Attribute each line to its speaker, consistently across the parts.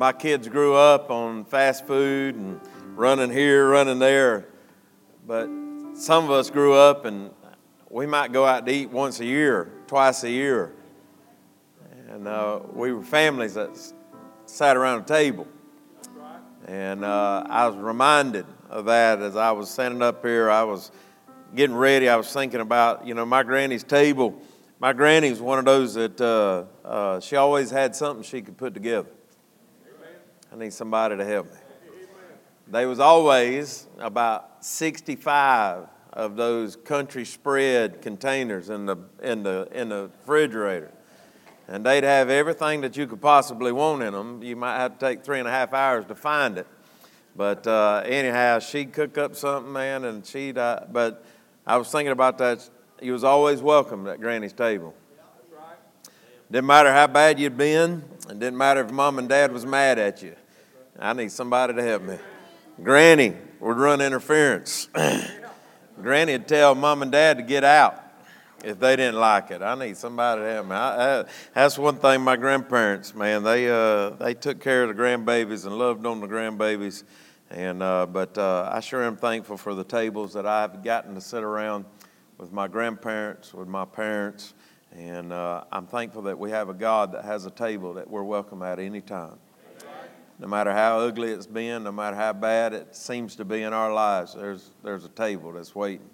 Speaker 1: my kids grew up on fast food and running here, running there. But some of us grew up and we might go out to eat once a year, twice a year. And uh, we were families that sat around a table. And uh, I was reminded of that as I was standing up here. I was getting ready. I was thinking about, you know, my granny's table. My granny was one of those that uh, uh, she always had something she could put together. I need somebody to help me. There was always about 65 of those country spread containers in the, in the, in the refrigerator. And they'd have everything that you could possibly want in them. You might have to take three and a half hours to find it. But uh, anyhow, she'd cook up something, man, and she'd. Uh, but I was thinking about that. You was always welcome at Granny's table. Didn't matter how bad you'd been, and didn't matter if mom and dad was mad at you. I need somebody to help me. Granny would run interference. Granny would tell mom and dad to get out if they didn't like it. I need somebody to help me. I, I, that's one thing my grandparents, man, they, uh, they took care of the grandbabies and loved on the grandbabies. And, uh, but uh, I sure am thankful for the tables that I've gotten to sit around with my grandparents, with my parents. And uh, I'm thankful that we have a God that has a table that we're welcome at any time. No matter how ugly it's been, no matter how bad it seems to be in our lives, there's, there's a table that's waiting.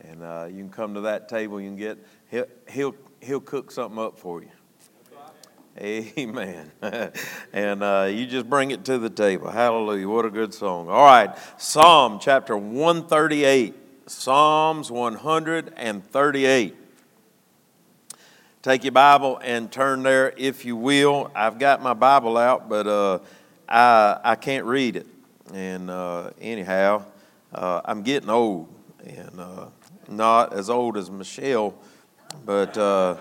Speaker 1: And uh, you can come to that table, you can get, he'll, he'll, he'll cook something up for you. Amen. and uh, you just bring it to the table. Hallelujah. What a good song. All right. Psalm chapter 138. Psalms 138. Take your Bible and turn there if you will. I've got my Bible out, but uh, I, I can't read it. And uh, anyhow, uh, I'm getting old. And uh, not as old as Michelle, but uh,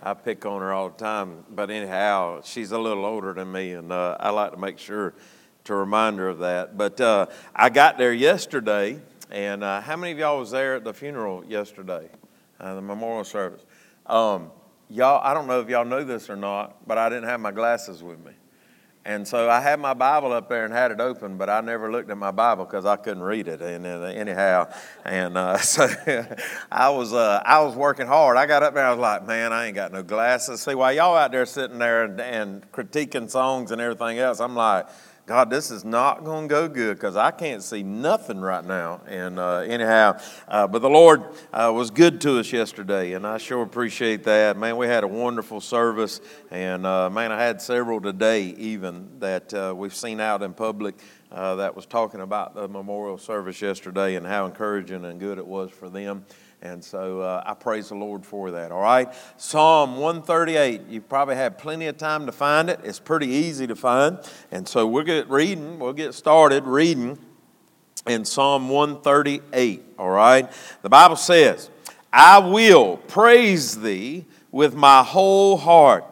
Speaker 1: I pick on her all the time. But anyhow, she's a little older than me, and uh, I like to make sure to remind her of that. But uh, I got there yesterday, and uh, how many of y'all was there at the funeral yesterday, uh, the memorial service? Um, y'all, I don't know if y'all know this or not, but I didn't have my glasses with me. And so I had my Bible up there and had it open, but I never looked at my Bible because I couldn't read it. And uh, anyhow, and uh, so I was uh, I was working hard. I got up there, I was like, man, I ain't got no glasses. See, while y'all out there sitting there and, and critiquing songs and everything else, I'm like, God, this is not going to go good because I can't see nothing right now. And uh, anyhow, uh, but the Lord uh, was good to us yesterday, and I sure appreciate that. Man, we had a wonderful service, and uh, man, I had several today even that uh, we've seen out in public. Uh, that was talking about the memorial service yesterday and how encouraging and good it was for them. And so uh, I praise the Lord for that. All right. Psalm 138. You probably had plenty of time to find it. It's pretty easy to find. And so we'll get reading. We'll get started reading in Psalm 138. All right. The Bible says, I will praise thee with my whole heart.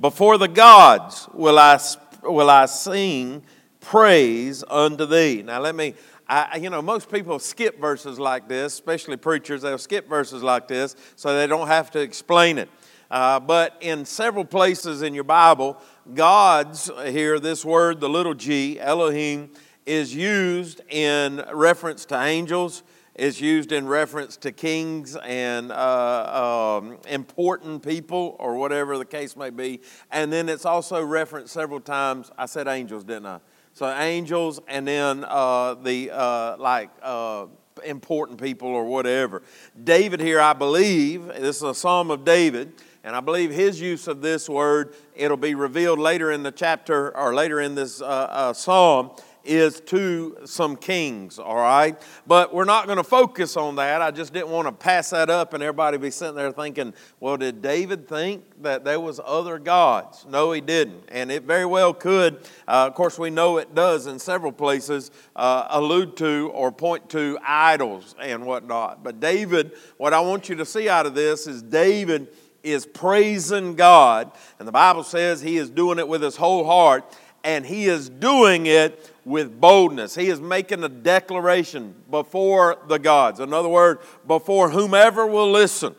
Speaker 1: Before the gods will I, will I sing praise unto thee. Now let me I, you know, most people skip verses like this, especially preachers, they'll skip verses like this so they don't have to explain it. Uh, but in several places in your Bible, God's here, this word, the little g, Elohim, is used in reference to angels, is used in reference to kings and uh, um, important people, or whatever the case may be. And then it's also referenced several times. I said angels, didn't I? So angels, and then uh, the uh, like uh, important people or whatever. David here, I believe, this is a Psalm of David, and I believe his use of this word. It'll be revealed later in the chapter or later in this uh, uh, psalm is to some kings, all right? But we're not going to focus on that. I just didn't want to pass that up and everybody be sitting there thinking, well, did David think that there was other gods? No, he didn't. And it very well could. Uh, of course, we know it does in several places uh, allude to or point to idols and whatnot. But David, what I want you to see out of this is David is praising God. And the Bible says he is doing it with his whole heart and he is doing it with boldness. He is making a declaration before the gods. In other words, before whomever will listen.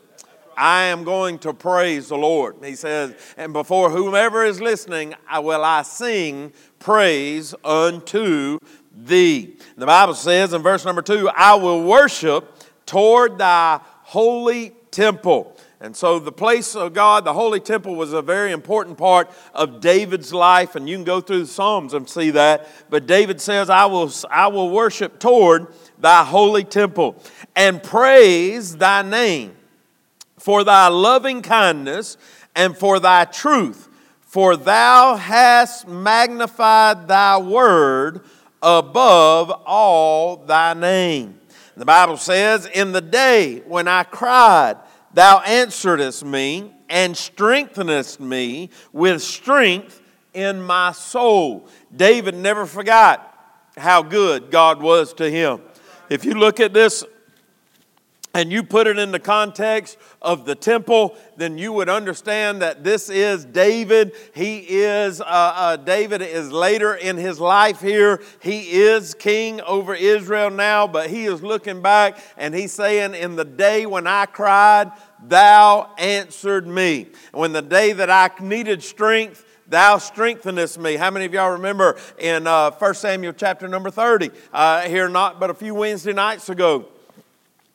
Speaker 1: I am going to praise the Lord. He says, and before whomever is listening, I will I sing praise unto thee. The Bible says in verse number two, I will worship toward thy holy temple. And so the place of God, the holy temple, was a very important part of David's life, and you can go through the Psalms and see that. But David says, I will, I will worship toward thy holy temple and praise thy name for thy loving kindness and for thy truth, for thou hast magnified thy word above all thy name. The Bible says, In the day when I cried, Thou answeredest me and strengthenest me with strength in my soul. David never forgot how good God was to him. If you look at this and you put it in the context of the temple, then you would understand that this is David. He is, uh, uh, David is later in his life here. He is king over Israel now, but he is looking back and he's saying, In the day when I cried, thou answered me. When the day that I needed strength, thou strengthenest me. How many of y'all remember in uh, 1 Samuel chapter number 30, uh, here not but a few Wednesday nights ago?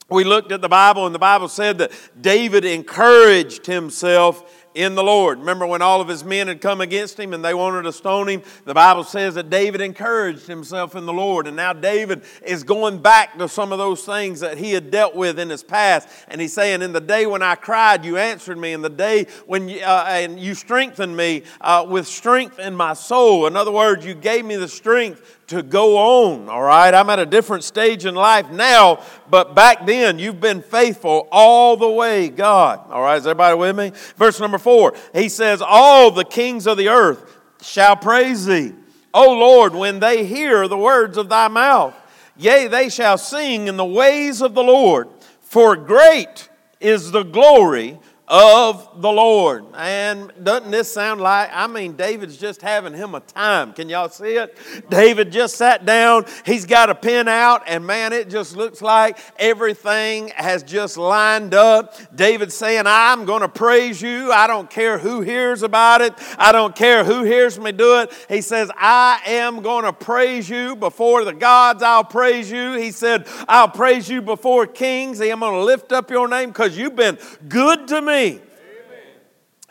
Speaker 1: We looked at the Bible, and the Bible said that David encouraged himself in the Lord. Remember when all of his men had come against him and they wanted to stone him? The Bible says that David encouraged himself in the Lord. And now David is going back to some of those things that he had dealt with in his past. And he's saying, In the day when I cried, you answered me. In the day when you, uh, and you strengthened me uh, with strength in my soul. In other words, you gave me the strength to go on, all right? I'm at a different stage in life now, but back then you've been faithful all the way, God. All right, is everybody with me? Verse number four, he says, All the kings of the earth shall praise thee. O Lord, when they hear the words of thy mouth, yea, they shall sing in the ways of the Lord, for great is the glory of the Lord. And doesn't this sound like, I mean, David's just having him a time. Can y'all see it? David just sat down, he's got a pen out, and man, it just looks like everything has just lined up. David saying, I'm going to praise you. I don't care who hears about it, I don't care who hears me do it. He says, I am going to praise you before the gods, I'll praise you. He said, I'll praise you before kings. I'm going to lift up your name because you've been good to me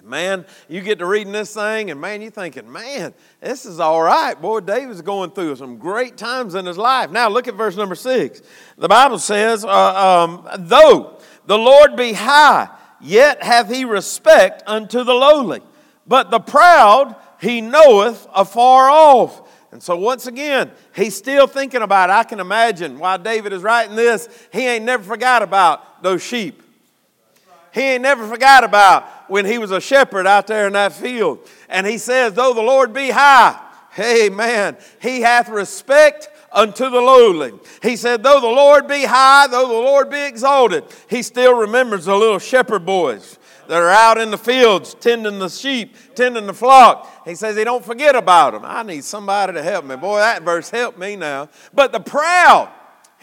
Speaker 1: Man, you get to reading this thing, and man, you're thinking, man, this is all right. Boy, David's going through some great times in his life. Now, look at verse number six. The Bible says, uh, um, Though the Lord be high, yet hath he respect unto the lowly. But the proud he knoweth afar off. And so, once again, he's still thinking about it. I can imagine why David is writing this, he ain't never forgot about those sheep. He ain't never forgot about when he was a shepherd out there in that field. And he says, Though the Lord be high, amen, he hath respect unto the lowly. He said, Though the Lord be high, though the Lord be exalted, he still remembers the little shepherd boys that are out in the fields tending the sheep, tending the flock. He says he don't forget about them. I need somebody to help me. Boy, that verse helped me now. But the proud,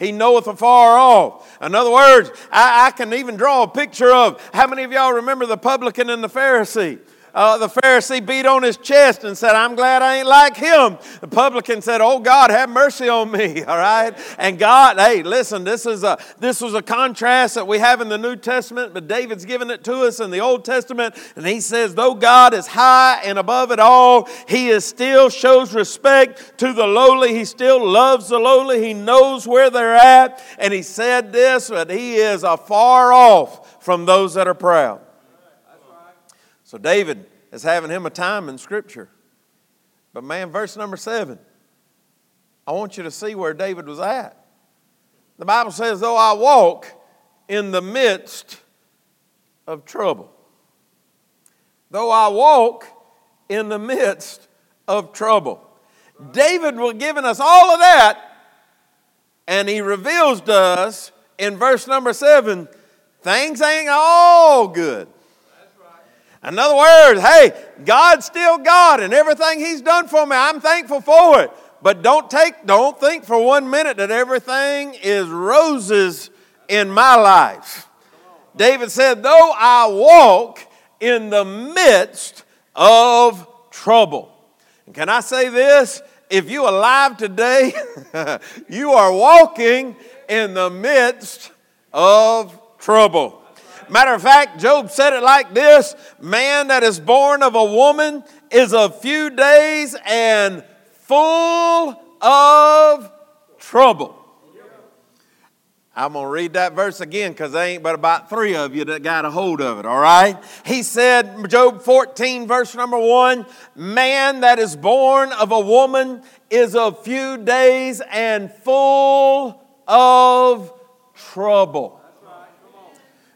Speaker 1: he knoweth afar off. In other words, I, I, can even draw a picture of how many of y'all remember the publican and the Pharisee? Uh, the Pharisee beat on his chest and said, I'm glad I ain't like him. The publican said, Oh God, have mercy on me. All right. And God, hey, listen, this is a this was a contrast that we have in the New Testament, but David's given it to us in the Old Testament. And he says, though God is high and above it all, he is still shows respect to the lowly. He still loves the lowly. He knows where they're at. And he said this, but he is afar off from those that are proud. So David is having him a time in Scripture. But man, verse number seven, I want you to see where David was at. The Bible says, though I walk in the midst of trouble. Though I walk in the midst of trouble. David was giving us all of that, and he reveals to us in verse number seven things ain't all good. In other words, hey, God's still God and everything He's done for me, I'm thankful for it. But don't take, don't think for one minute that everything is roses in my life. David said, Though I walk in the midst of trouble. And can I say this? If you're alive today, you are walking in the midst of trouble. Matter of fact, Job said it like this Man that is born of a woman is a few days and full of trouble. I'm going to read that verse again because there ain't but about three of you that got a hold of it, all right? He said, Job 14, verse number one Man that is born of a woman is a few days and full of trouble.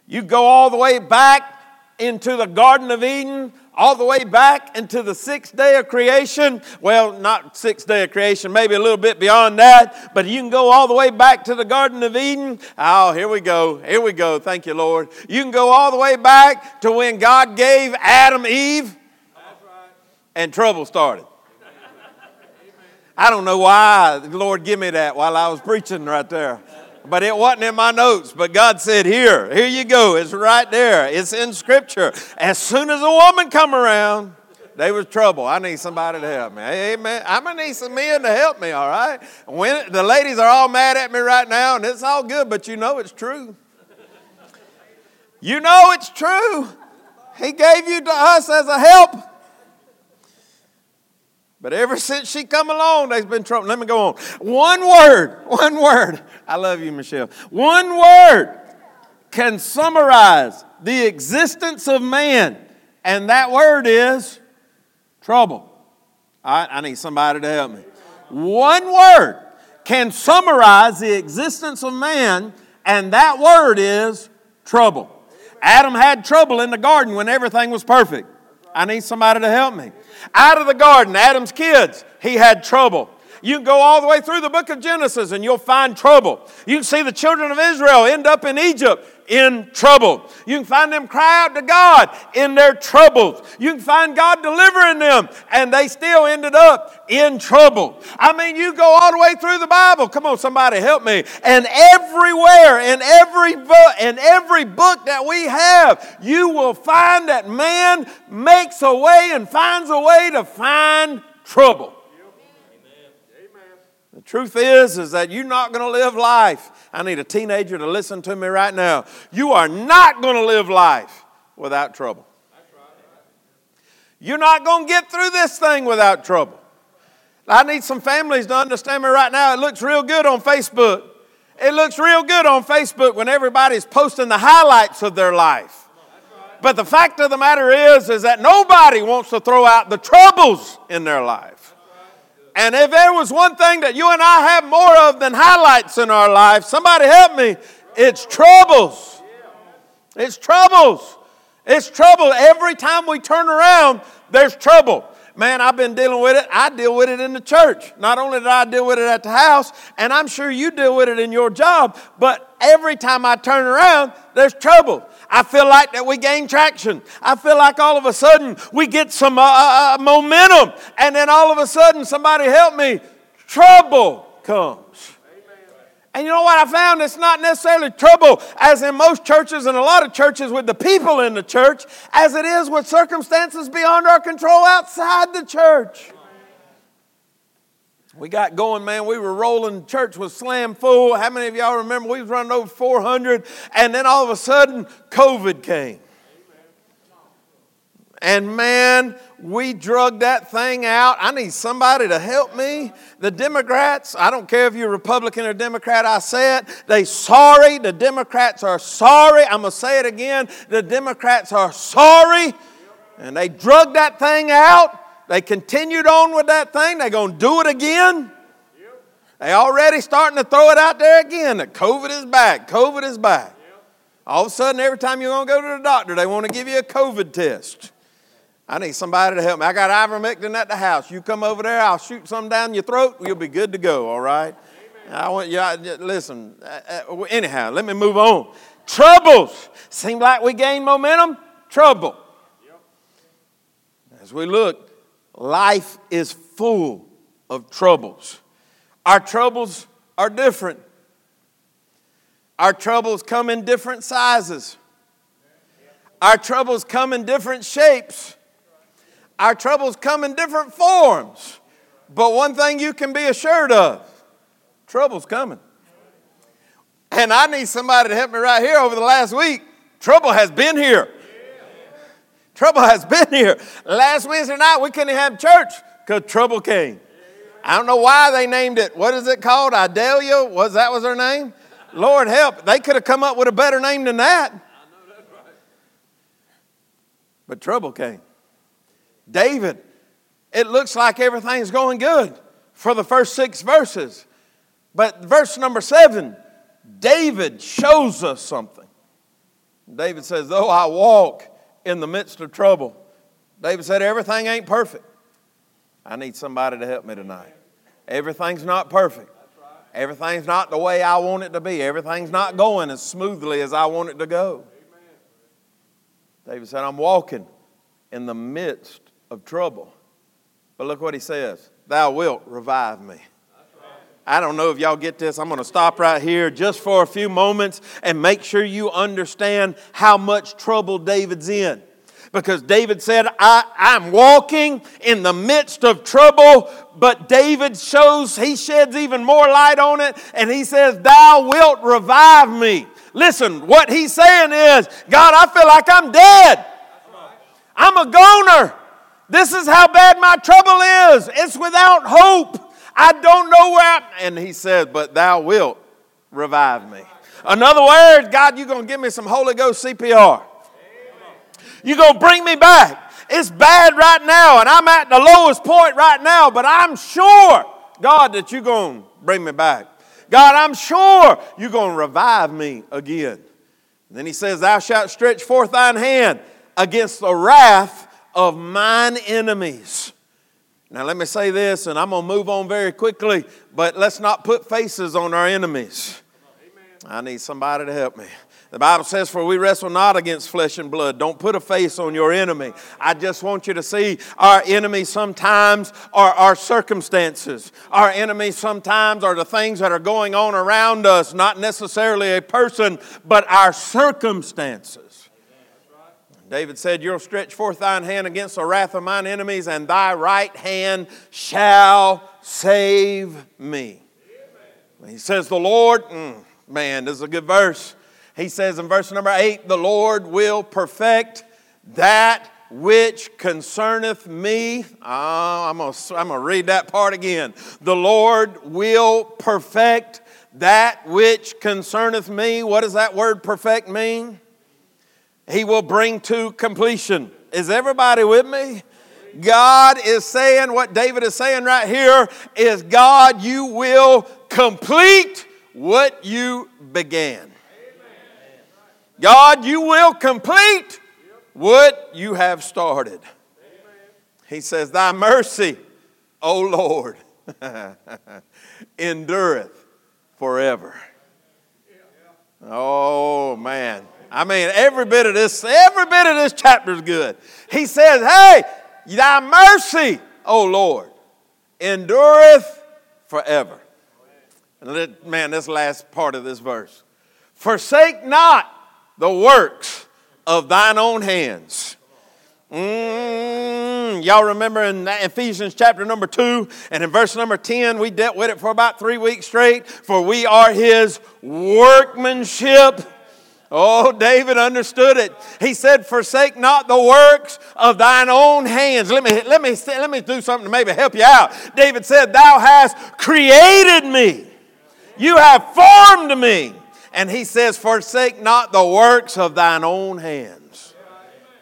Speaker 1: You go all the way back into the Garden of Eden, all the way back into the sixth day of creation. Well, not sixth day of creation, maybe a little bit beyond that, but you can go all the way back to the Garden of Eden. Oh, here we go. Here we go. Thank you, Lord. You can go all the way back to when God gave Adam Eve and trouble started. I don't know why the Lord give me that while I was preaching right there but it wasn't in my notes. But God said, Here, here you go. It's right there. It's in Scripture. As soon as a woman come around, they was trouble. I need somebody to help me. Amen. I'm gonna need some men to help me. All right. When the ladies are all mad at me right now, and it's all good, but you know it's true. You know it's true. He gave you to us as a help. But ever since she come along, there's been trouble. Let me go on. One word, one word. I love you, Michelle. One word can summarize the existence of man, and that word is trouble. Right, I need somebody to help me. One word can summarize the existence of man, and that word is trouble. Adam had trouble in the garden when everything was perfect. I need somebody to help me. Out of the garden, Adam's kids, he had trouble. You can go all the way through the book of Genesis and you'll find trouble. You can see the children of Israel end up in Egypt in trouble. You can find them cry out to God in their troubles. You can find God delivering them and they still ended up in trouble. I mean, you go all the way through the Bible. Come on, somebody help me. And everywhere in every book in every book that we have, you will find that man makes a way and finds a way to find trouble. Truth is, is that you're not going to live life. I need a teenager to listen to me right now. You are not going to live life without trouble. You're not going to get through this thing without trouble. I need some families to understand me right now. It looks real good on Facebook. It looks real good on Facebook when everybody's posting the highlights of their life. But the fact of the matter is, is that nobody wants to throw out the troubles in their life. And if there was one thing that you and I have more of than highlights in our life, somebody help me, it's troubles. It's troubles. It's trouble. Every time we turn around, there's trouble. Man, I've been dealing with it. I deal with it in the church. Not only did I deal with it at the house, and I'm sure you deal with it in your job, but every time I turn around, there's trouble. I feel like that we gain traction. I feel like all of a sudden we get some uh, uh, uh, momentum, and then all of a sudden, somebody help me, trouble comes. And you know what I found? It's not necessarily trouble, as in most churches and a lot of churches with the people in the church, as it is with circumstances beyond our control outside the church. We got going, man. We were rolling. Church was slam full. How many of y'all remember we was running over 400? And then all of a sudden, COVID came. And man, we drug that thing out. I need somebody to help me. The Democrats, I don't care if you're Republican or Democrat, I say it. They sorry. The Democrats are sorry. I'm going to say it again. The Democrats are sorry. And they drug that thing out. They continued on with that thing. They're going to do it again. They already starting to throw it out there again that COVID is back. COVID is back. All of a sudden, every time you're going to go to the doctor, they want to give you a COVID test. I need somebody to help me. I got ivermectin at the house. You come over there, I'll shoot some down your throat. You'll be good to go. All right. Amen. I want you. listen. Uh, uh, anyhow, let me move on. Troubles seem like we gain momentum. Trouble. Yep. As we look life is full of troubles. Our troubles are different. Our troubles come in different sizes. Our troubles come in different shapes. Our troubles come in different forms. But one thing you can be assured of trouble's coming. And I need somebody to help me right here over the last week. Trouble has been here. Trouble has been here. Last Wednesday night, we couldn't have church because trouble came. I don't know why they named it. What is it called? Idalia? Was that was her name? Lord help. They could have come up with a better name than that. But trouble came. David, it looks like everything's going good for the first six verses. But verse number seven, David shows us something. David says, Though I walk in the midst of trouble, David said, Everything ain't perfect. I need somebody to help me tonight. Everything's not perfect. Everything's not the way I want it to be. Everything's not going as smoothly as I want it to go. David said, I'm walking in the midst of trouble. But look what he says Thou wilt revive me. I don't know if y'all get this. I'm going to stop right here just for a few moments and make sure you understand how much trouble David's in. Because David said, I, I'm walking in the midst of trouble, but David shows, he sheds even more light on it, and he says, Thou wilt revive me. Listen, what he's saying is, God, I feel like I'm dead. I'm a goner. This is how bad my trouble is. It's without hope. I don't know where I'm. And he says, But thou wilt revive me. In other words, God, you're going to give me some Holy Ghost CPR. You're going to bring me back. It's bad right now, and I'm at the lowest point right now, but I'm sure, God, that you're going to bring me back. God, I'm sure you're going to revive me again. And then he says, Thou shalt stretch forth thine hand against the wrath of mine enemies. Now, let me say this, and I'm going to move on very quickly, but let's not put faces on our enemies. I need somebody to help me. The Bible says, For we wrestle not against flesh and blood. Don't put a face on your enemy. I just want you to see our enemy sometimes are our circumstances. Our enemy sometimes are the things that are going on around us, not necessarily a person, but our circumstances. David said, You'll stretch forth thine hand against the wrath of mine enemies, and thy right hand shall save me. Amen. He says, The Lord, mm, man, this is a good verse. He says in verse number eight, The Lord will perfect that which concerneth me. Oh, I'm going to I'm going to read that part again. The Lord will perfect that which concerneth me. What does that word perfect mean? He will bring to completion. Is everybody with me? God is saying, what David is saying right here is, God, you will complete what you began. God, you will complete what you have started. He says, Thy mercy, O Lord, endureth forever. Oh, man. I mean, every bit of this, every bit of this chapter is good. He says, Hey, thy mercy, O Lord, endureth forever. And man, this last part of this verse. Forsake not the works of thine own hands. Mm, y'all remember in Ephesians chapter number 2 and in verse number 10, we dealt with it for about three weeks straight. For we are his workmanship Oh, David understood it. He said, Forsake not the works of thine own hands. Let me, let me, let me do something to maybe help you out. David said, Thou hast created me, you have formed me. And he says, Forsake not the works of thine own hands.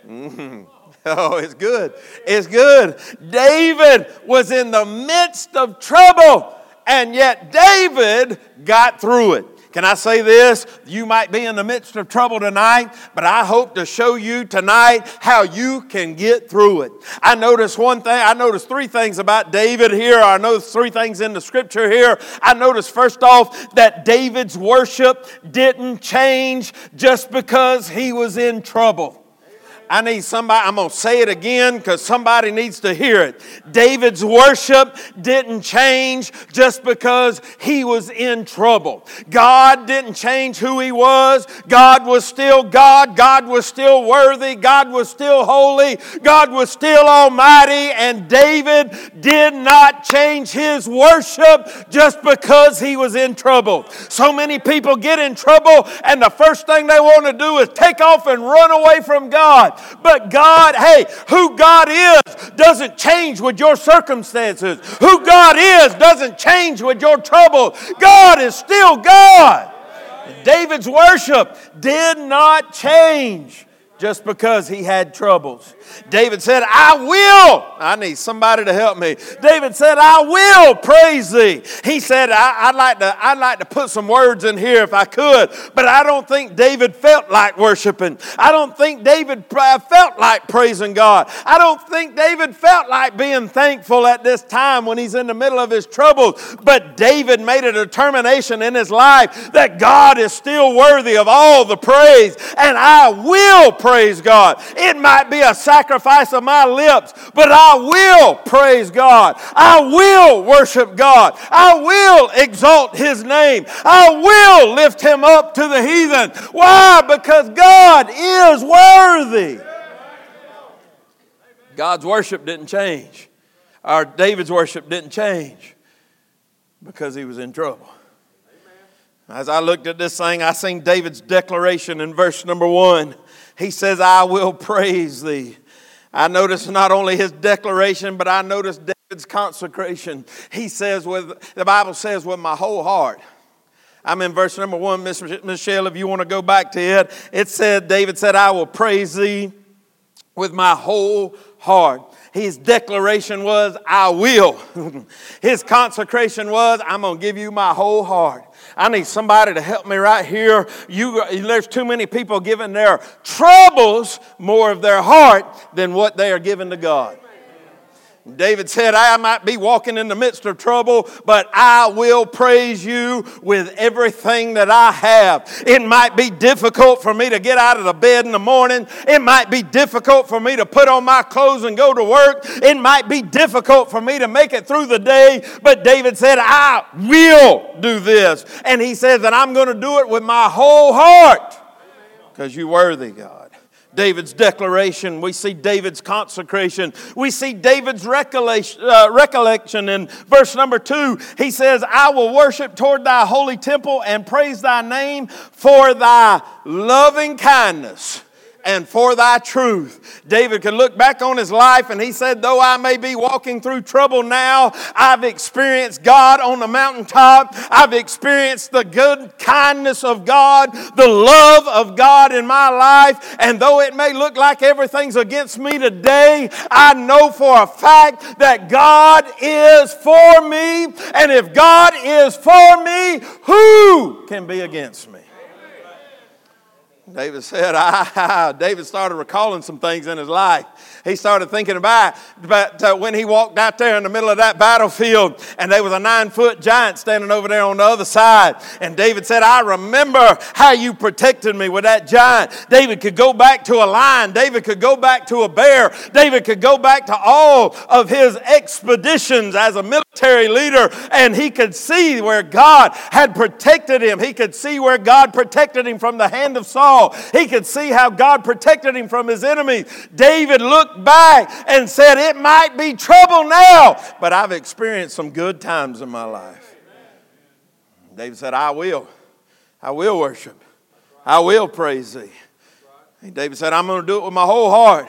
Speaker 1: Mm-hmm. Oh, it's good. It's good. David was in the midst of trouble, and yet David got through it. Can I say this? You might be in the midst of trouble tonight, but I hope to show you tonight how you can get through it. I noticed one thing, I noticed three things about David here. I noticed three things in the scripture here. I noticed first off that David's worship didn't change just because he was in trouble. I need somebody, I'm going to say it again because somebody needs to hear it. David's worship didn't change just because he was in trouble. God didn't change who he was. God was still God. God was still worthy. God was still holy. God was still almighty. And David did not change his worship just because he was in trouble. So many people get in trouble, and the first thing they want to do is take off and run away from God. But God, hey, who God is doesn't change with your circumstances. Who God is doesn't change with your trouble. God is still God. David's worship did not change just because he had troubles. David said, I will. I need somebody to help me. David said, I will praise thee. He said, I, would like to, I'd like to put some words in here if I could, but I don't think David felt like worshiping. I don't think David uh, felt like praising God. I don't think David felt like being thankful at this time when he's in the middle of his troubles. But David made a determination in his life that God is still worthy of all the praise, and I will praise God. It might be a sacrifice sacrifice of my lips, but I will praise God. I will worship God. I will exalt His name. I will lift Him up to the heathen. Why? Because God is worthy. God's worship didn't change. Our David's worship didn't change because he was in trouble. As I looked at this thing, I seen David's declaration in verse number one. He says, I will praise thee. I notice not only his declaration, but I notice David's consecration. He says, with the Bible says, with my whole heart. I'm in verse number one, Michelle, if you want to go back to it. It said, David said, I will praise thee with my whole heart. His declaration was, I will. His consecration was, I'm going to give you my whole heart. I need somebody to help me right here. You, there's too many people giving their troubles more of their heart than what they are giving to God. David said, I might be walking in the midst of trouble, but I will praise you with everything that I have. It might be difficult for me to get out of the bed in the morning. It might be difficult for me to put on my clothes and go to work. It might be difficult for me to make it through the day. But David said, I will do this. And he says that I'm going to do it with my whole heart because you're worthy, God. David's declaration. We see David's consecration. We see David's recollection, uh, recollection in verse number two. He says, I will worship toward thy holy temple and praise thy name for thy loving kindness and for thy truth. David could look back on his life and he said, Though I may be walking through trouble now, I've experienced God on the mountaintop. I've experienced the good kindness of God, the love of God in my life. And though it may look like everything's against me today, I know for a fact that God is for me. And if God is for me, who can be against me? David said, I, David started recalling some things in his life he started thinking about, about uh, when he walked out there in the middle of that battlefield and there was a nine foot giant standing over there on the other side. And David said, I remember how you protected me with that giant. David could go back to a lion. David could go back to a bear. David could go back to all of his expeditions as a military leader and he could see where God had protected him. He could see where God protected him from the hand of Saul. He could see how God protected him from his enemies. David looked back and said, It might be trouble now, but I've experienced some good times in my life. David said, I will. I will worship. I will praise thee. And David said, I'm going to do it with my whole heart.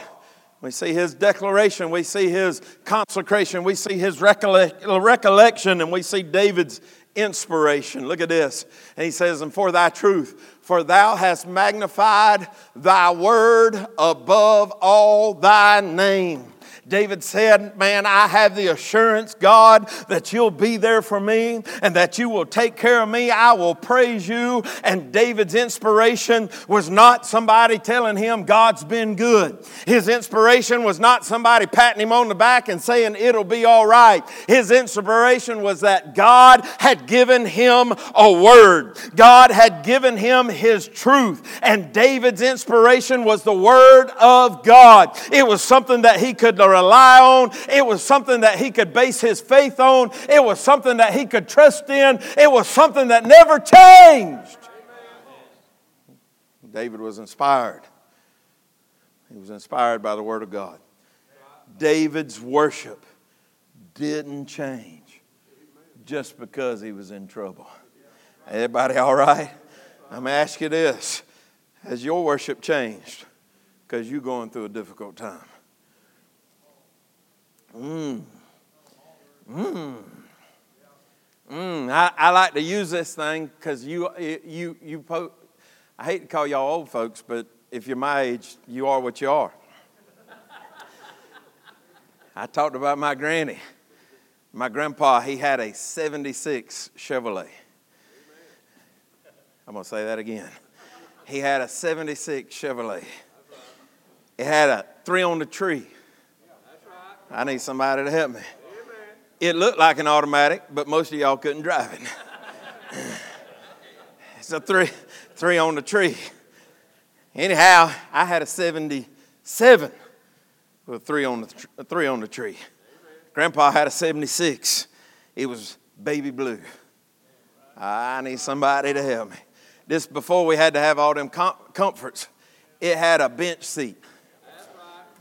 Speaker 1: We see his declaration, we see his consecration, we see his recollection, and we see David's inspiration. Look at this. And he says, And for thy truth, for thou hast magnified thy word above all thy name. David said, Man, I have the assurance, God, that you'll be there for me and that you will take care of me. I will praise you. And David's inspiration was not somebody telling him God's been good. His inspiration was not somebody patting him on the back and saying it'll be all right. His inspiration was that God had given him a word, God had given him his truth. And David's inspiration was the word of God. It was something that he could rely on, it was something that he could base his faith on, it was something that he could trust in, it was something that never changed. David was inspired. He was inspired by the Word of God. David's worship didn't change just because he was in trouble. Everybody all right? I'm going to ask you this Has your worship changed because you're going through a difficult time? Mmm. Mmm. Mmm. I, I like to use this thing because you, you, you, po- I hate to call y'all old folks, but if you're my age, you are what you are. I talked about my granny. My grandpa, he had a 76 Chevrolet. I'm going to say that again. He had a 76 Chevrolet. It had a three on the tree. I need somebody to help me. It looked like an automatic, but most of y'all couldn't drive it. it's a three, three on the tree. Anyhow, I had a 77 with a three on the, three on the tree. Grandpa had a 76. It was baby blue. I need somebody to help me. This before we had to have all them com- comforts. It had a bench seat.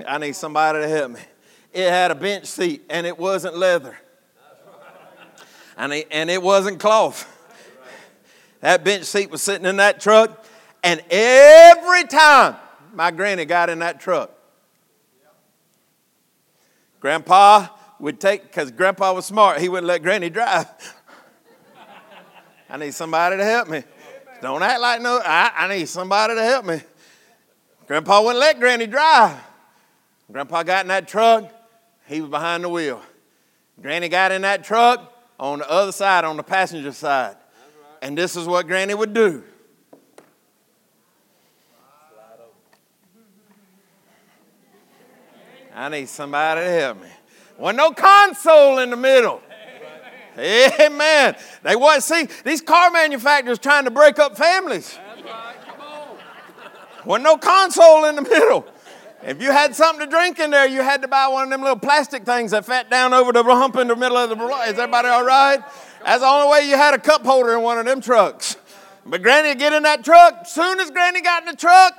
Speaker 1: I need somebody to help me. It had a bench seat and it wasn't leather. And it, and it wasn't cloth. That bench seat was sitting in that truck, and every time my granny got in that truck, Grandpa would take, because Grandpa was smart, he wouldn't let Granny drive. I need somebody to help me. Don't act like no, I, I need somebody to help me. Grandpa wouldn't let Granny drive. Grandpa got in that truck, he was behind the wheel. Granny got in that truck on the other side, on the passenger side. And this is what Granny would do. I need somebody to help me. Wasn't no console in the middle. Amen. They want see these car manufacturers trying to break up families. Wasn't no console in the middle. If you had something to drink in there, you had to buy one of them little plastic things that fat down over the hump in the middle of the. Is everybody all right? That's the only way you had a cup holder in one of them trucks. But Granny get in that truck. Soon as Granny got in the truck,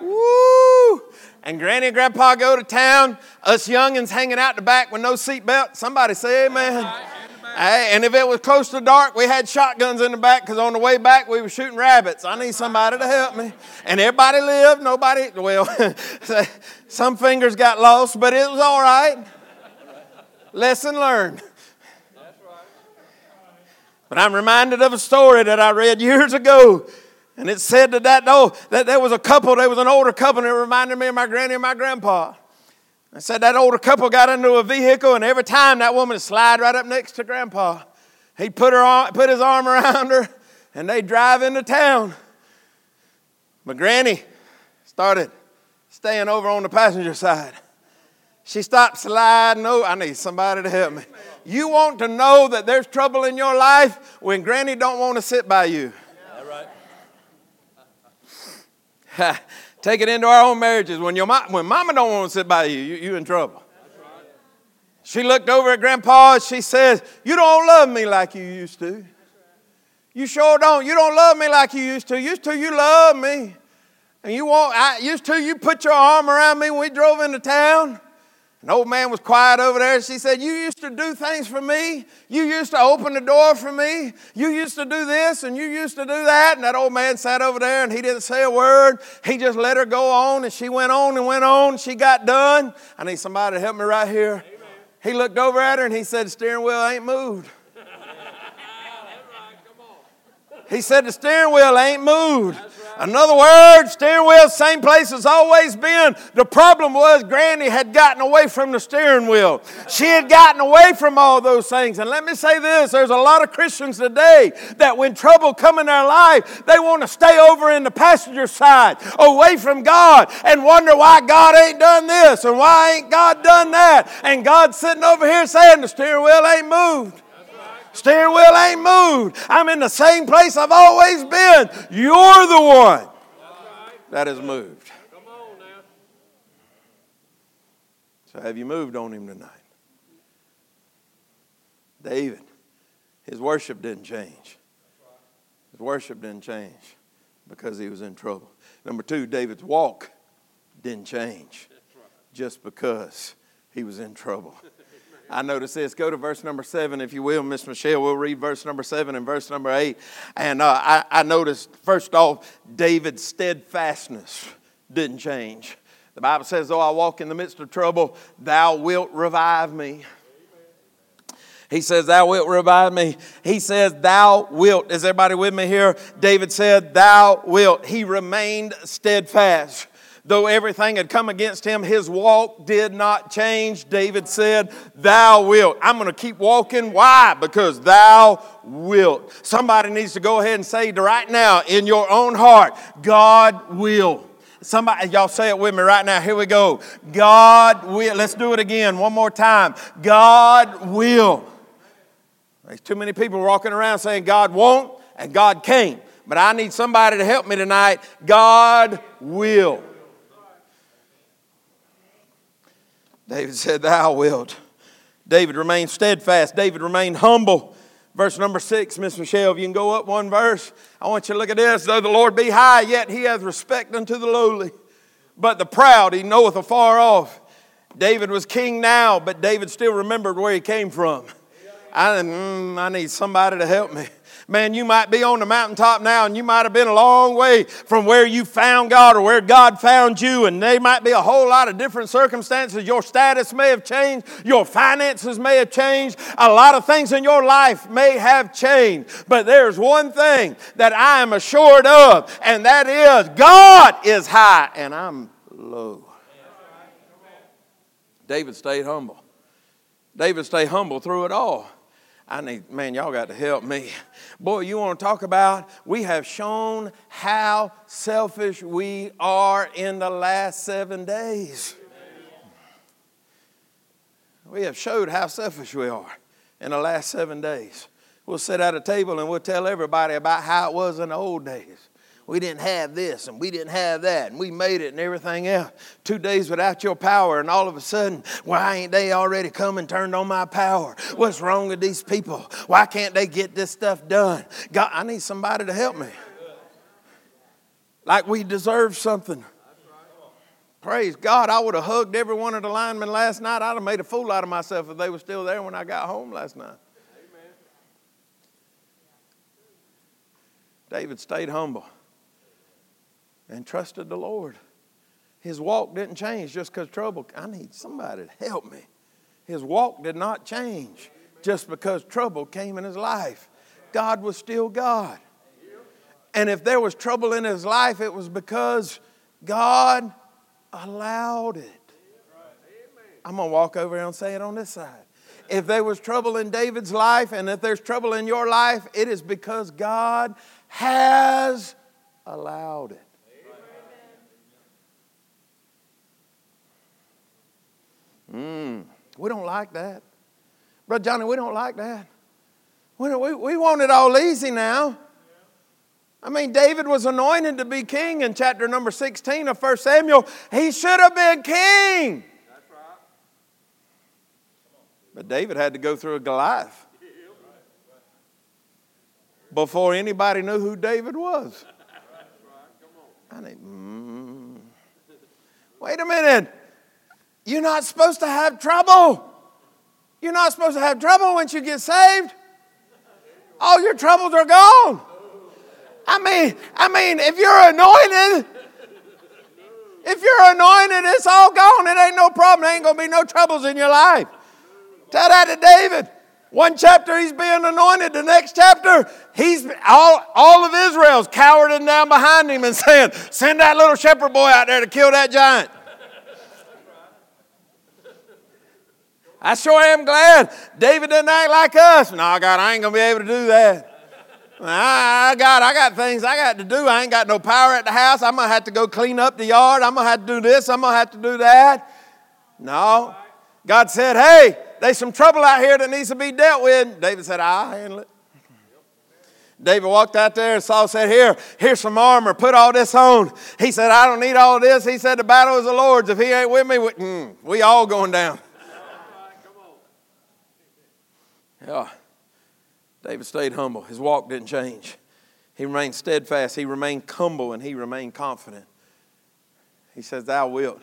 Speaker 1: woo! And Granny and Grandpa go to town. Us youngins hanging out the back with no seatbelt. Somebody say amen. And if it was close to dark, we had shotguns in the back because on the way back we were shooting rabbits. I need somebody to help me. And everybody lived, nobody, well, some fingers got lost, but it was all right. Lesson learned. But I'm reminded of a story that I read years ago. And it said that, that, oh, that there was a couple, there was an older couple, and it reminded me of my granny and my grandpa. I said that older couple got into a vehicle, and every time that woman would slide right up next to Grandpa. He'd put, her on, put his arm around her, and they'd drive into town. But Granny started staying over on the passenger side. She stopped sliding over. I need somebody to help me. You want to know that there's trouble in your life when Granny don't want to sit by you. right. Take it into our own marriages. When, your when mama don't want to sit by you, you, you in trouble. She looked over at grandpa and she says, You don't love me like you used to. You sure don't. You don't love me like you used to. Used to, you love me. And you want, I used to, you put your arm around me when we drove into town. An old man was quiet over there. She said, You used to do things for me. You used to open the door for me. You used to do this and you used to do that. And that old man sat over there and he didn't say a word. He just let her go on and she went on and went on. She got done. I need somebody to help me right here. Amen. He looked over at her and he said, The steering wheel ain't moved. He said, The steering wheel ain't moved. In other words, steering wheel, same place it's always been. The problem was Granny had gotten away from the steering wheel. She had gotten away from all those things. And let me say this there's a lot of Christians today that when trouble come in their life, they want to stay over in the passenger side, away from God, and wonder why God ain't done this and why ain't God done that. And God's sitting over here saying the steering wheel ain't moved. Steering wheel ain't moved. I'm in the same place I've always been. You're the one that has moved. So, have you moved on him tonight? David, his worship didn't change. His worship didn't change because he was in trouble. Number two, David's walk didn't change just because he was in trouble. I notice this. Go to verse number seven, if you will, Miss Michelle. We'll read verse number seven and verse number eight. And uh, I, I noticed, first off, David's steadfastness didn't change. The Bible says, Though I walk in the midst of trouble, thou wilt revive me. He says, Thou wilt revive me. He says, Thou wilt. Is everybody with me here? David said, Thou wilt. He remained steadfast. Though everything had come against him, his walk did not change. David said, Thou wilt. I'm going to keep walking. Why? Because thou wilt. Somebody needs to go ahead and say right now in your own heart, God will. Somebody, y'all say it with me right now. Here we go. God will. Let's do it again one more time. God will. There's too many people walking around saying God won't and God can't. But I need somebody to help me tonight. God will. David said, Thou wilt. David remained steadfast. David remained humble. Verse number six, Miss Michelle, if you can go up one verse, I want you to look at this. Though the Lord be high, yet he hath respect unto the lowly. But the proud he knoweth afar off. David was king now, but David still remembered where he came from. I, mm, I need somebody to help me. Man, you might be on the mountaintop now and you might have been a long way from where you found God or where God found you, and there might be a whole lot of different circumstances. Your status may have changed, your finances may have changed, a lot of things in your life may have changed. But there's one thing that I am assured of, and that is God is high and I'm low. David stayed humble. David stayed humble through it all. I need, man, y'all got to help me. Boy, you want to talk about, we have shown how selfish we are in the last seven days. We have showed how selfish we are in the last seven days. We'll sit at a table and we'll tell everybody about how it was in the old days we didn't have this and we didn't have that and we made it and everything else. Two days without your power, and all of a sudden, why ain't they already come and turned on my power? What's wrong with these people? Why can't they get this stuff done? God, I need somebody to help me. Like we deserve something. Praise God, I would have hugged every one of the linemen last night. I'd have made a fool out of myself if they were still there when I got home last night. David stayed humble and trusted the Lord. His walk didn't change just because trouble. I need somebody to help me. His walk did not change just because trouble came in his life. God was still God. And if there was trouble in his life, it was because God allowed it. I'm going to walk over and say it on this side. If there was trouble in David's life, and if there's trouble in your life, it is because God has allowed it. Mm, we don't like that. Brother Johnny, we don't like that. We, we, we want it all easy now. I mean, David was anointed to be king in chapter number 16 of 1 Samuel. He should have been king. That's right. But David had to go through a Goliath before anybody knew who David was. I mean, mm, wait a minute. You're not supposed to have trouble. You're not supposed to have trouble once you get saved. All your troubles are gone. I mean, I mean, if you're anointed, if you're anointed, it's all gone. It ain't no problem. There ain't gonna be no troubles in your life. Tell that to David. One chapter he's being anointed, the next chapter he's all, all of Israel's cowering down behind him and saying, Send that little shepherd boy out there to kill that giant. I sure am glad David didn't act like us. No, God, I ain't gonna be able to do that. I, got, I got things I got to do. I ain't got no power at the house. I'm gonna have to go clean up the yard. I'm gonna have to do this. I'm gonna have to do that. No, God said, "Hey, there's some trouble out here that needs to be dealt with." David said, "I'll handle it." David walked out there and Saul said, Here, here's some armor. Put all this on. He said, I don't need all this. He said, The battle is the Lord's. If he ain't with me, we, mm, we all going down. Yeah. David stayed humble. His walk didn't change. He remained steadfast. He remained humble and he remained confident. He says, Thou wilt.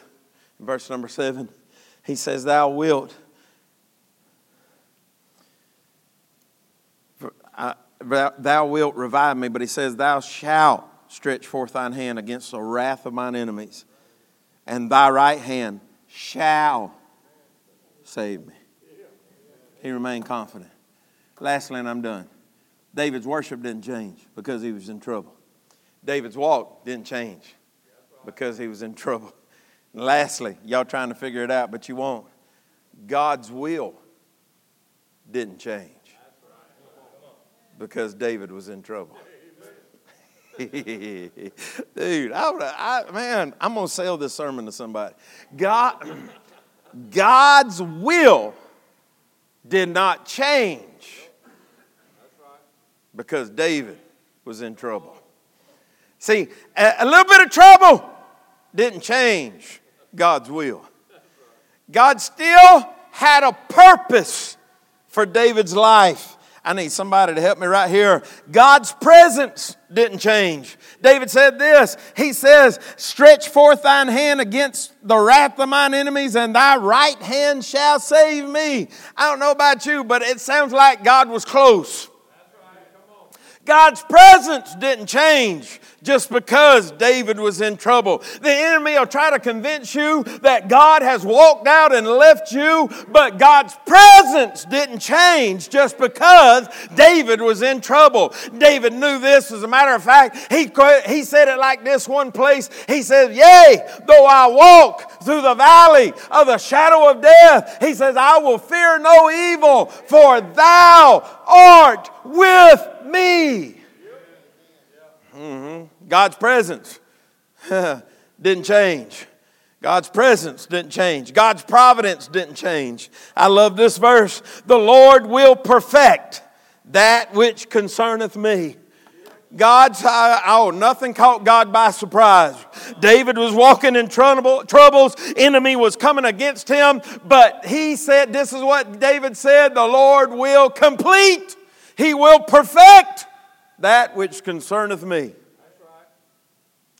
Speaker 1: In verse number seven, he says, Thou wilt. Thou wilt revive me, but he says, Thou shalt stretch forth thine hand against the wrath of mine enemies, and thy right hand shall save me. He remained confident. Lastly, and I'm done. David's worship didn't change because he was in trouble. David's walk didn't change because he was in trouble. And lastly, y'all trying to figure it out, but you won't. God's will didn't change because David was in trouble. Dude, I, I, man, I'm going to sell this sermon to somebody. God, God's will did not change because David was in trouble. See, a, little bit of trouble didn't change God's will. God still had a purpose for David's life. I need somebody to help me right here. God's presence didn't change. David said this He says, Stretch forth thine hand against the wrath of mine enemies, and thy right hand shall save me. I don't know about you, but it sounds like God was close. God's presence didn't change just because David was in trouble. The enemy will try to convince you that God has walked out and left you, but God's presence didn't change just because David was in trouble. David knew this. As a matter of fact, he, he said it like this one place. He said, Yea, though I walk through the valley of the shadow of death, he says, I will fear no evil, for thou art with me. Mm-hmm. God's presence didn't change. God's presence didn't change. God's providence didn't change. I love this verse. The Lord will perfect that which concerneth me. God's, oh, nothing caught God by surprise. David was walking in trouble, troubles, enemy was coming against him, but he said, This is what David said the Lord will complete, He will perfect that which concerneth me.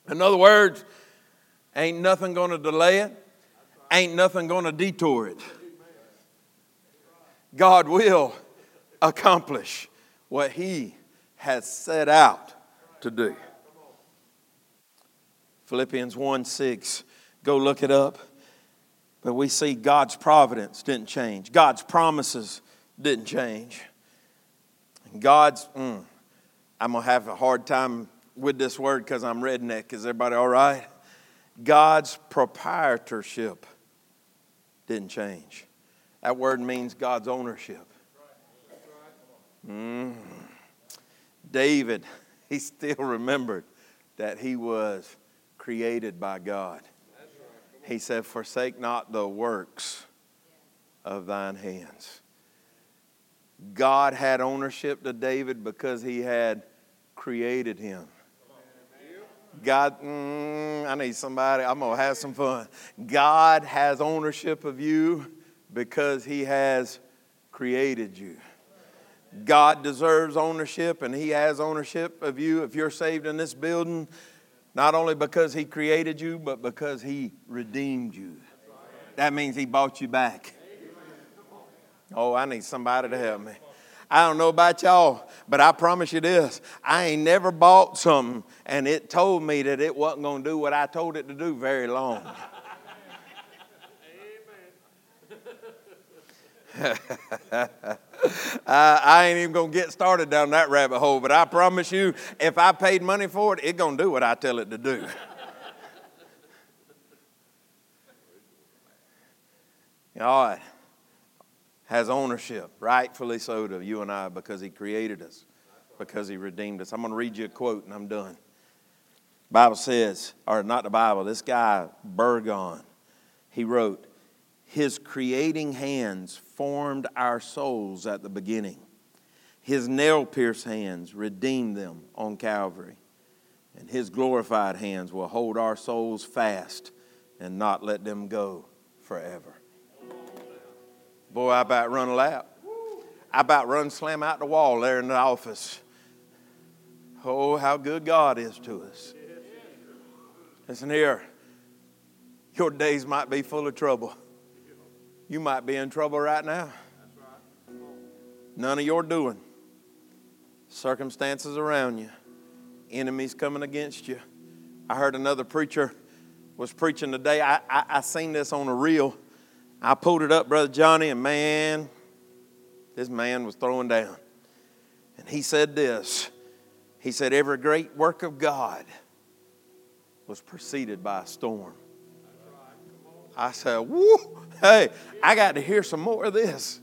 Speaker 1: In other words, ain't nothing going to delay it, ain't nothing going to detour it. God will accomplish what He has set out to do. Philippians 1 6, go look it up. But we see God's providence didn't change, God's promises didn't change. God's, mm, I'm going to have a hard time with this word because I'm redneck. Is everybody all right? God's proprietorship didn't change. That word means God's ownership. Mm. David, he still remembered that he was created by God. He said, Forsake not the works of thine hands. God had ownership to David because he had created him. God, mm, I need somebody, I'm going to have some fun. God has ownership of you because he has created you. God deserves ownership and he has ownership of you if you're saved in this building, not only because he created you, but because he redeemed you. That means he bought you back. Oh, I need somebody to help me. I don't know about y'all, but I promise you this I ain't never bought something and it told me that it wasn't going to do what I told it to do very long. I, I ain't even going to get started down that rabbit hole, but I promise you, if I paid money for it, it's going to do what I tell it to do. God has ownership, rightfully so, to you and I because He created us, because He redeemed us. I'm going to read you a quote and I'm done. Bible says, or not the Bible, this guy, Burgon, he wrote, His creating hands formed our souls at the beginning. His nail pierced hands redeemed them on Calvary. And His glorified hands will hold our souls fast and not let them go forever. Boy, I about run a lap. I about run slam out the wall there in the office. Oh, how good God is to us. Listen here. Your days might be full of trouble. You might be in trouble right now. None of your doing. Circumstances around you. Enemies coming against you. I heard another preacher was preaching today. I, I, I seen this on a reel. I pulled it up, Brother Johnny, and man, this man was throwing down. And he said this He said, Every great work of God was preceded by a storm. I said, Woo, hey, I got to hear some more of this.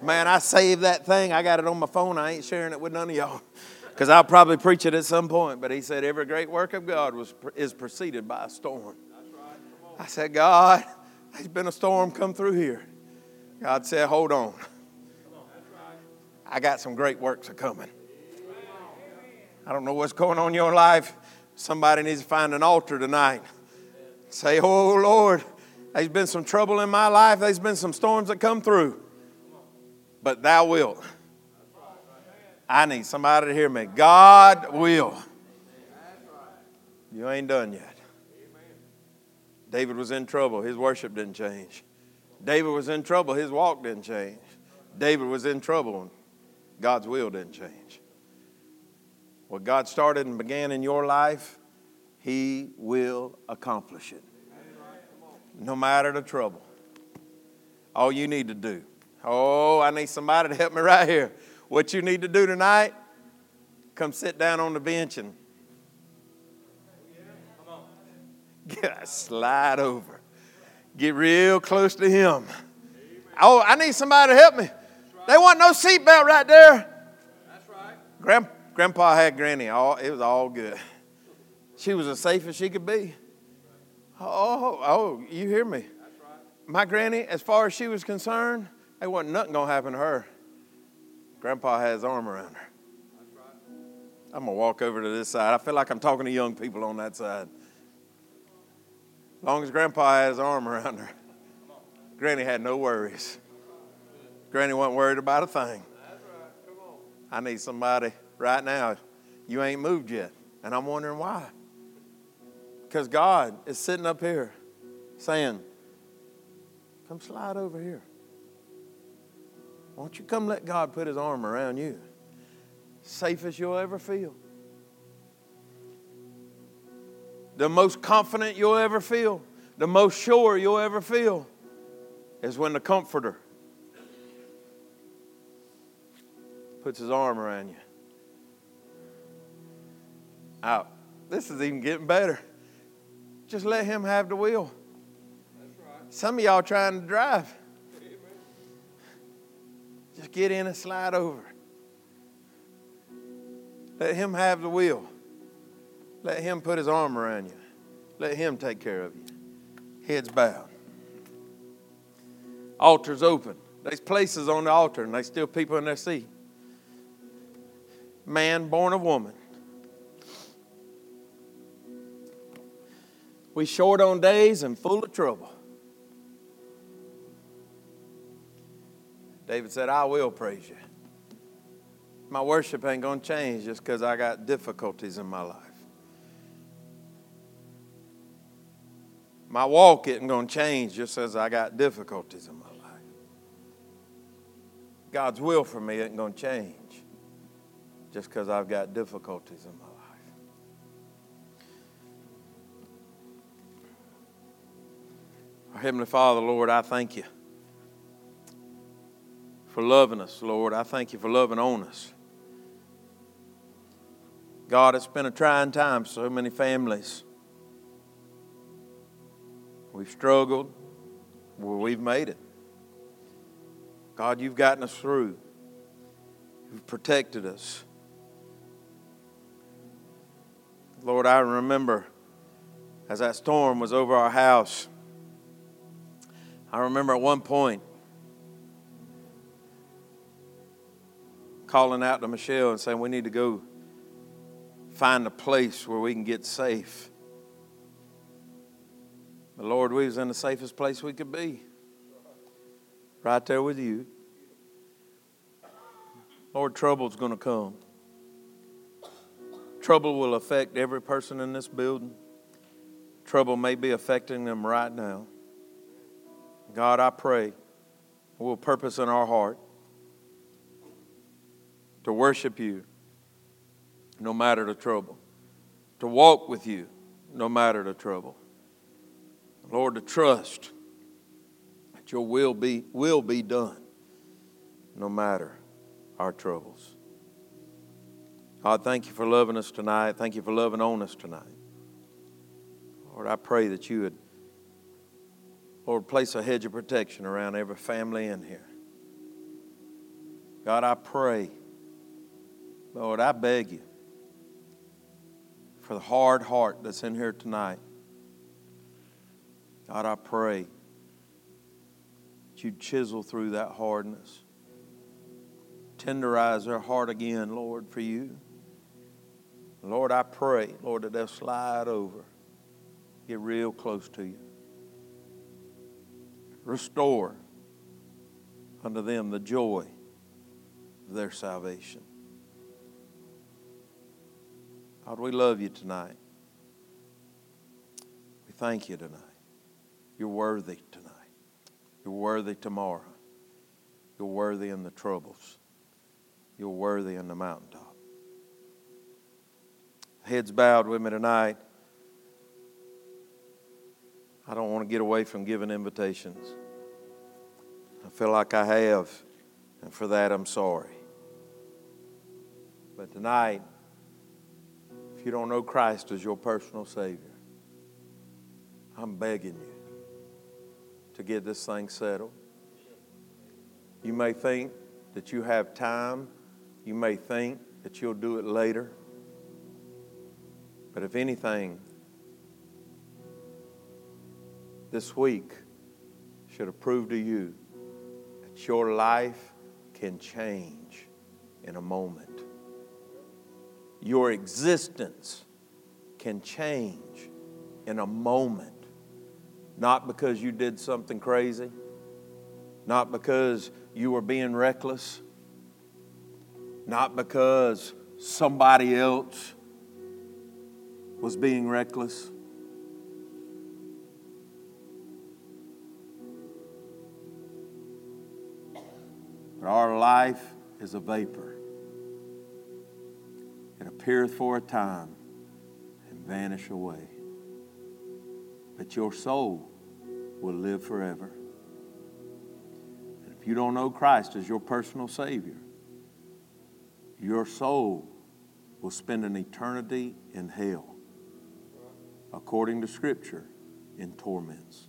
Speaker 1: Man, I saved that thing. I got it on my phone. I ain't sharing it with none of y'all because I'll probably preach it at some point. But he said, Every great work of God was, is preceded by a storm. I said, God, there's been a storm come through here. God said, Hold on. I got some great works are coming. I don't know what's going on in your life. Somebody needs to find an altar tonight. Say, Oh Lord, there's been some trouble in my life. There's been some storms that come through. But thou wilt. I need somebody to hear me. God will. You ain't done yet. David was in trouble. His worship didn't change. David was in trouble. His walk didn't change. David was in trouble. God's will didn't change. What God started and began in your life, He will accomplish it. No matter the trouble. All you need to do. Oh, I need somebody to help me right here. What you need to do tonight, come sit down on the bench and get, a slide over. Get real close to Him. Oh, I need somebody to help me. They want no seatbelt right there. That's right. Grandpa Grandpa had Granny. All, it was all good. She was as safe as she could be. Oh, oh, you hear me? My granny, as far as she was concerned, there wasn't nothing going to happen to her. Grandpa had his arm around her. I'm going to walk over to this side. I feel like I'm talking to young people on that side. Long as Grandpa had his arm around her, Granny had no worries. Granny wasn't worried about a thing. I need somebody right now, you ain't moved yet. And I'm wondering why. Because God is sitting up here saying, Come slide over here. Won't you come let God put his arm around you? Safest you'll ever feel. The most confident you'll ever feel, the most sure you'll ever feel is when the Comforter puts his arm around you out. This is even getting better. Just let him have the wheel. Right. Some of y'all trying to drive. Amen. Just get in and slide over. Let him have the wheel. Let him put his arm around you. Let him take care of you. Heads bowed. Altars open. There's places on the altar and there's still people in their seat. Man born of woman We short on days and full of trouble. David said, I will praise you. My worship ain't going to change just because I got difficulties in my life. My walk isn't going to change just as I got difficulties in my life. God's will for me isn't going to change just because I've got difficulties in my life. Our Heavenly Father, Lord, I thank you for loving us, Lord. I thank you for loving on us. God, it's been a trying time for so many families. We've struggled, well, we've made it. God, you've gotten us through. You've protected us. Lord, I remember as that storm was over our house, I remember at one point calling out to Michelle and saying, We need to go find a place where we can get safe. But Lord, we was in the safest place we could be. Right there with you. Lord, trouble's going to come. Trouble will affect every person in this building. Trouble may be affecting them right now. God, I pray we'll purpose in our heart to worship you no matter the trouble, to walk with you no matter the trouble. Lord, to trust that your will be, will be done no matter our troubles. God, thank you for loving us tonight. Thank you for loving on us tonight. Lord, I pray that you would, Lord, place a hedge of protection around every family in here. God, I pray, Lord, I beg you for the hard heart that's in here tonight. God, I pray that you'd chisel through that hardness. Tenderize their heart again, Lord, for you. Lord, I pray, Lord, that they'll slide over, get real close to you. Restore unto them the joy of their salvation. God, we love you tonight. We thank you tonight. You're worthy tonight. You're worthy tomorrow. You're worthy in the troubles. You're worthy in the mountaintop. Heads bowed with me tonight. I don't want to get away from giving invitations. I feel like I have, and for that I'm sorry. But tonight, if you don't know Christ as your personal Savior, I'm begging you to get this thing settled. You may think that you have time. You may think that you'll do it later. But if anything, this week should have proved to you that your life can change in a moment. Your existence can change in a moment. Not because you did something crazy, not because you were being reckless, not because somebody else was being reckless. But our life is a vapor. It appeareth for a time and vanish away but your soul will live forever. And if you don't know Christ as your personal Savior, your soul will spend an eternity in hell, according to Scripture, in torments.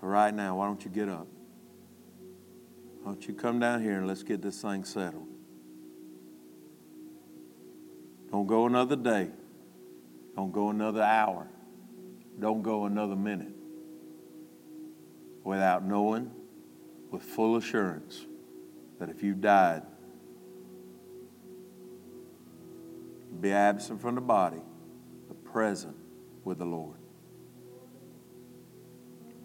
Speaker 1: So, right now, why don't you get up? Why don't you come down here and let's get this thing settled? Don't go another day. Don't go another hour. Don't go another minute without knowing with full assurance that if you died, be absent from the body, but present with the Lord.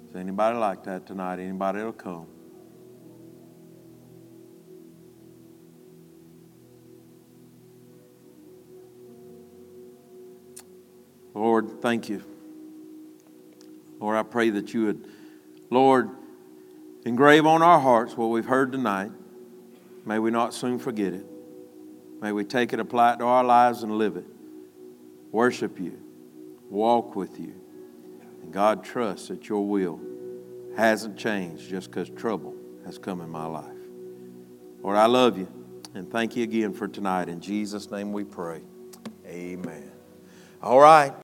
Speaker 1: Is anybody like that tonight? Anybody that'll come? Lord, thank you. Lord, I pray that you would, Lord, engrave on our hearts what we've heard tonight. May we not soon forget it. May we take it, apply it to our lives, and live it. Worship you, walk with you, and God trust that your will hasn't changed just because trouble has come in my life. Lord, I love you and thank you again for tonight. In Jesus' name we pray. Amen. All right.